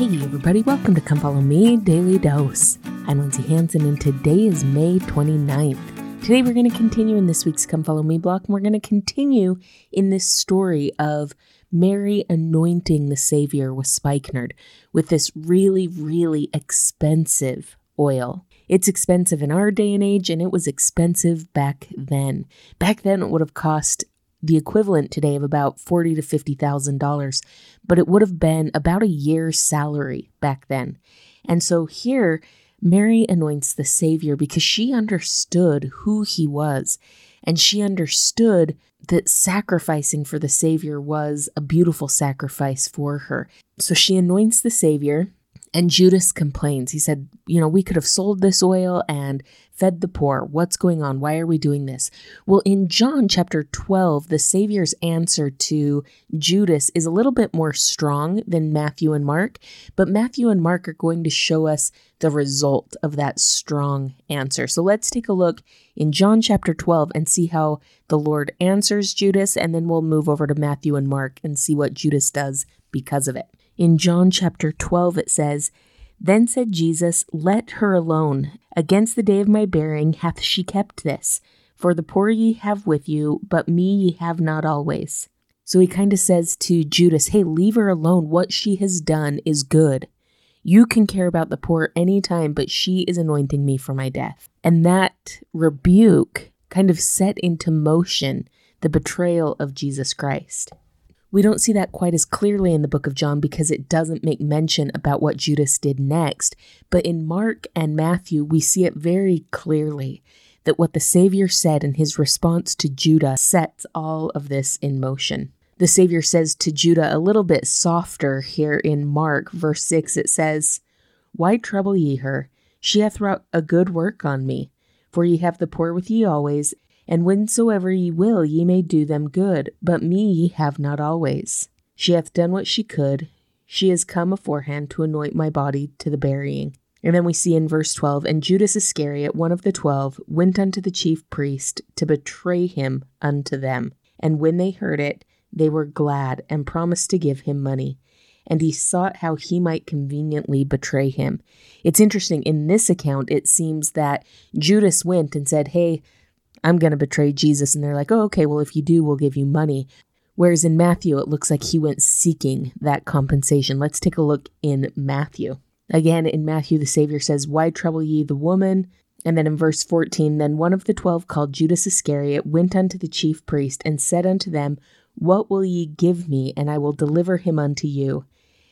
Hey, everybody, welcome to Come Follow Me Daily Dose. I'm Lindsay Hanson, and today is May 29th. Today, we're going to continue in this week's Come Follow Me block, and we're going to continue in this story of Mary anointing the Savior with spikenard with this really, really expensive oil. It's expensive in our day and age, and it was expensive back then. Back then, it would have cost the equivalent today of about forty to fifty thousand dollars, but it would have been about a year's salary back then. And so here, Mary anoints the Savior because she understood who he was, and she understood that sacrificing for the Savior was a beautiful sacrifice for her. So she anoints the Savior, and Judas complains. He said, You know, we could have sold this oil and fed the poor. What's going on? Why are we doing this? Well, in John chapter 12, the Savior's answer to Judas is a little bit more strong than Matthew and Mark, but Matthew and Mark are going to show us the result of that strong answer. So let's take a look in John chapter 12 and see how the Lord answers Judas, and then we'll move over to Matthew and Mark and see what Judas does because of it. In John chapter 12, it says, Then said Jesus, Let her alone. Against the day of my bearing hath she kept this. For the poor ye have with you, but me ye have not always. So he kind of says to Judas, Hey, leave her alone. What she has done is good. You can care about the poor anytime, but she is anointing me for my death. And that rebuke kind of set into motion the betrayal of Jesus Christ. We don't see that quite as clearly in the book of John because it doesn't make mention about what Judas did next. But in Mark and Matthew, we see it very clearly that what the Savior said in his response to Judas sets all of this in motion. The Savior says to Judas a little bit softer here in Mark, verse 6, it says, Why trouble ye her? She hath wrought a good work on me. For ye have the poor with ye always, and whensoever ye will, ye may do them good, but me ye have not always. She hath done what she could. She is come aforehand to anoint my body to the burying. And then we see in verse 12, and Judas Iscariot, one of the twelve, went unto the chief priest to betray him unto them. And when they heard it, they were glad and promised to give him money. And he sought how he might conveniently betray him. It's interesting, in this account, it seems that Judas went and said, Hey, I'm going to betray Jesus. And they're like, oh, okay, well, if you do, we'll give you money. Whereas in Matthew, it looks like he went seeking that compensation. Let's take a look in Matthew. Again, in Matthew, the Savior says, Why trouble ye the woman? And then in verse 14, then one of the twelve called Judas Iscariot went unto the chief priest and said unto them, What will ye give me, and I will deliver him unto you?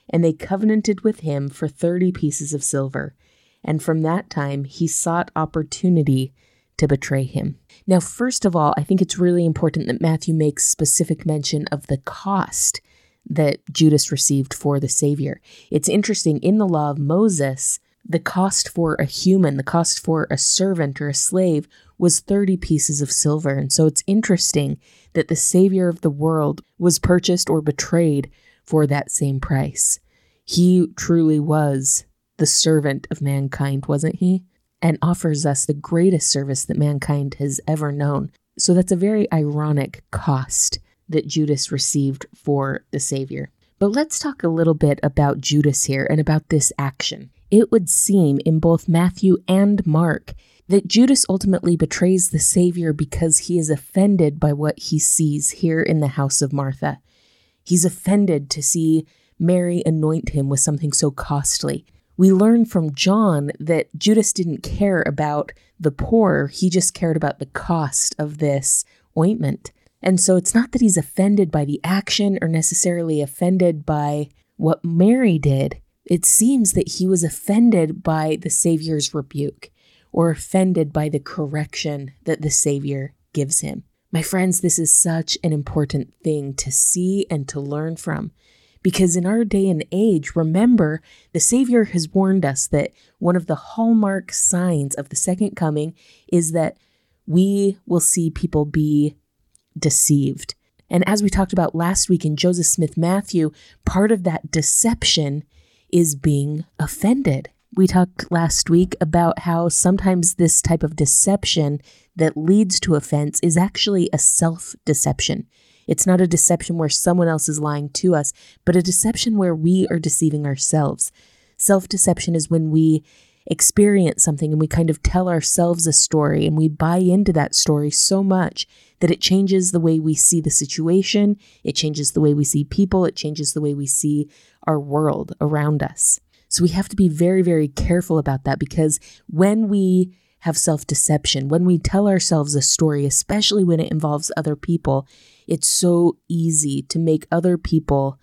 And they covenanted with him for thirty pieces of silver. And from that time he sought opportunity to betray him. Now, first of all, I think it's really important that Matthew makes specific mention of the cost that Judas received for the Savior. It's interesting, in the law of Moses, the cost for a human, the cost for a servant or a slave was 30 pieces of silver. And so it's interesting that the Savior of the world was purchased or betrayed for that same price. He truly was the servant of mankind, wasn't he? And offers us the greatest service that mankind has ever known. So that's a very ironic cost that Judas received for the Savior. But let's talk a little bit about Judas here and about this action. It would seem in both Matthew and Mark that Judas ultimately betrays the Savior because he is offended by what he sees here in the house of Martha. He's offended to see Mary anoint him with something so costly we learn from John that Judas didn't care about the poor, he just cared about the cost of this ointment. And so it's not that he's offended by the action or necessarily offended by what Mary did. It seems that he was offended by the Savior's rebuke or offended by the correction that the Savior gives him. My friends, this is such an important thing to see and to learn from. Because in our day and age, remember, the Savior has warned us that one of the hallmark signs of the second coming is that we will see people be deceived. And as we talked about last week in Joseph Smith Matthew, part of that deception is being offended. We talked last week about how sometimes this type of deception that leads to offense is actually a self deception. It's not a deception where someone else is lying to us, but a deception where we are deceiving ourselves. Self deception is when we experience something and we kind of tell ourselves a story and we buy into that story so much that it changes the way we see the situation, it changes the way we see people, it changes the way we see our world around us. So we have to be very, very careful about that because when we have self deception, when we tell ourselves a story, especially when it involves other people, it's so easy to make other people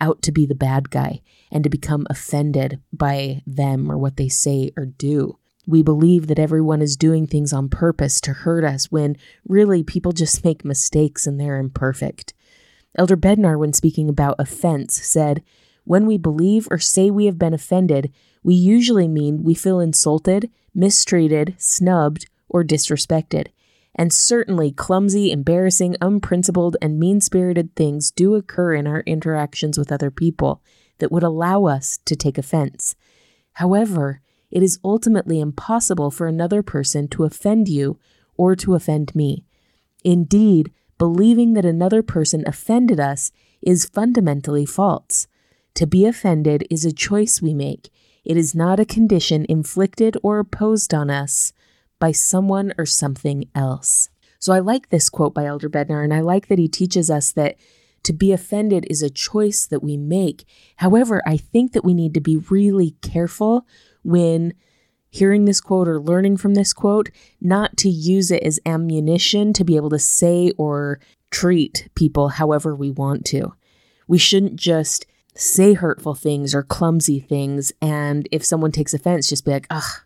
out to be the bad guy and to become offended by them or what they say or do. We believe that everyone is doing things on purpose to hurt us when really people just make mistakes and they're imperfect. Elder Bednar, when speaking about offense, said, When we believe or say we have been offended, we usually mean we feel insulted, mistreated, snubbed, or disrespected. And certainly, clumsy, embarrassing, unprincipled, and mean spirited things do occur in our interactions with other people that would allow us to take offense. However, it is ultimately impossible for another person to offend you or to offend me. Indeed, believing that another person offended us is fundamentally false. To be offended is a choice we make, it is not a condition inflicted or imposed on us by someone or something else. So I like this quote by Elder Bednar, and I like that he teaches us that to be offended is a choice that we make. However, I think that we need to be really careful when hearing this quote or learning from this quote, not to use it as ammunition to be able to say or treat people however we want to. We shouldn't just say hurtful things or clumsy things. And if someone takes offense, just be like, ugh,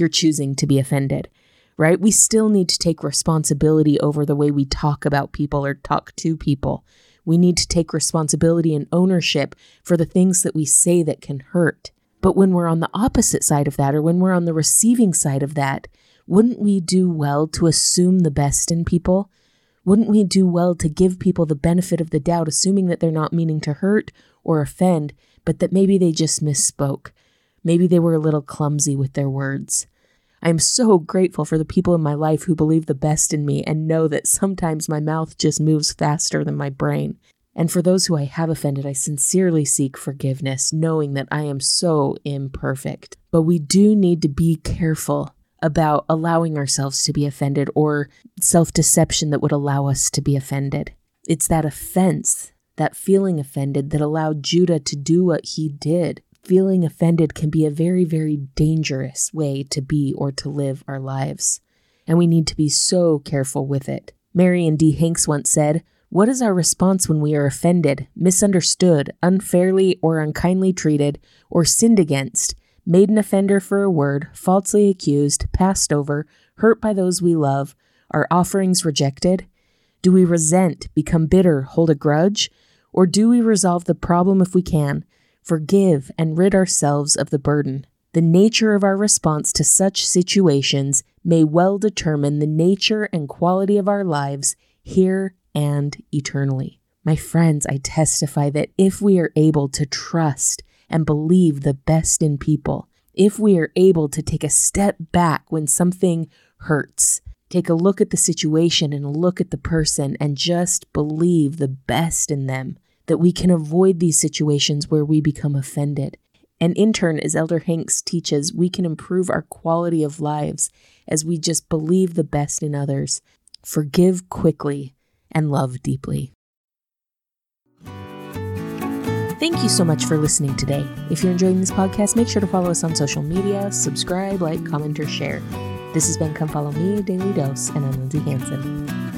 you're choosing to be offended, right? We still need to take responsibility over the way we talk about people or talk to people. We need to take responsibility and ownership for the things that we say that can hurt. But when we're on the opposite side of that, or when we're on the receiving side of that, wouldn't we do well to assume the best in people? Wouldn't we do well to give people the benefit of the doubt, assuming that they're not meaning to hurt or offend, but that maybe they just misspoke? Maybe they were a little clumsy with their words. I am so grateful for the people in my life who believe the best in me and know that sometimes my mouth just moves faster than my brain. And for those who I have offended, I sincerely seek forgiveness, knowing that I am so imperfect. But we do need to be careful about allowing ourselves to be offended or self deception that would allow us to be offended. It's that offense, that feeling offended, that allowed Judas to do what he did. Feeling offended can be a very, very dangerous way to be or to live our lives. And we need to be so careful with it. Marion D. Hanks once said, What is our response when we are offended, misunderstood, unfairly or unkindly treated, or sinned against? made an offender for a word, falsely accused, passed over, hurt by those we love, our offerings rejected? Do we resent, become bitter, hold a grudge? Or do we resolve the problem if we can, forgive, and rid ourselves of the burden? The nature of our response to such situations may well determine the nature and quality of our lives here and eternally. My friends, I testify that if we are able to trust and believe the best in people. If we are able to take a step back when something hurts, take a look at the situation and look at the person and just believe the best in them, that we can avoid these situations where we become offended. And in turn, as Elder Hanks teaches, we can improve our quality of lives as we just believe the best in others, forgive quickly, and love deeply. Thank you so much for listening today. If you're enjoying this podcast, make sure to follow us on social media, subscribe, like, comment, or share. This has been Come Follow Me, Daily Dose, and I'm Lindsay Hanson.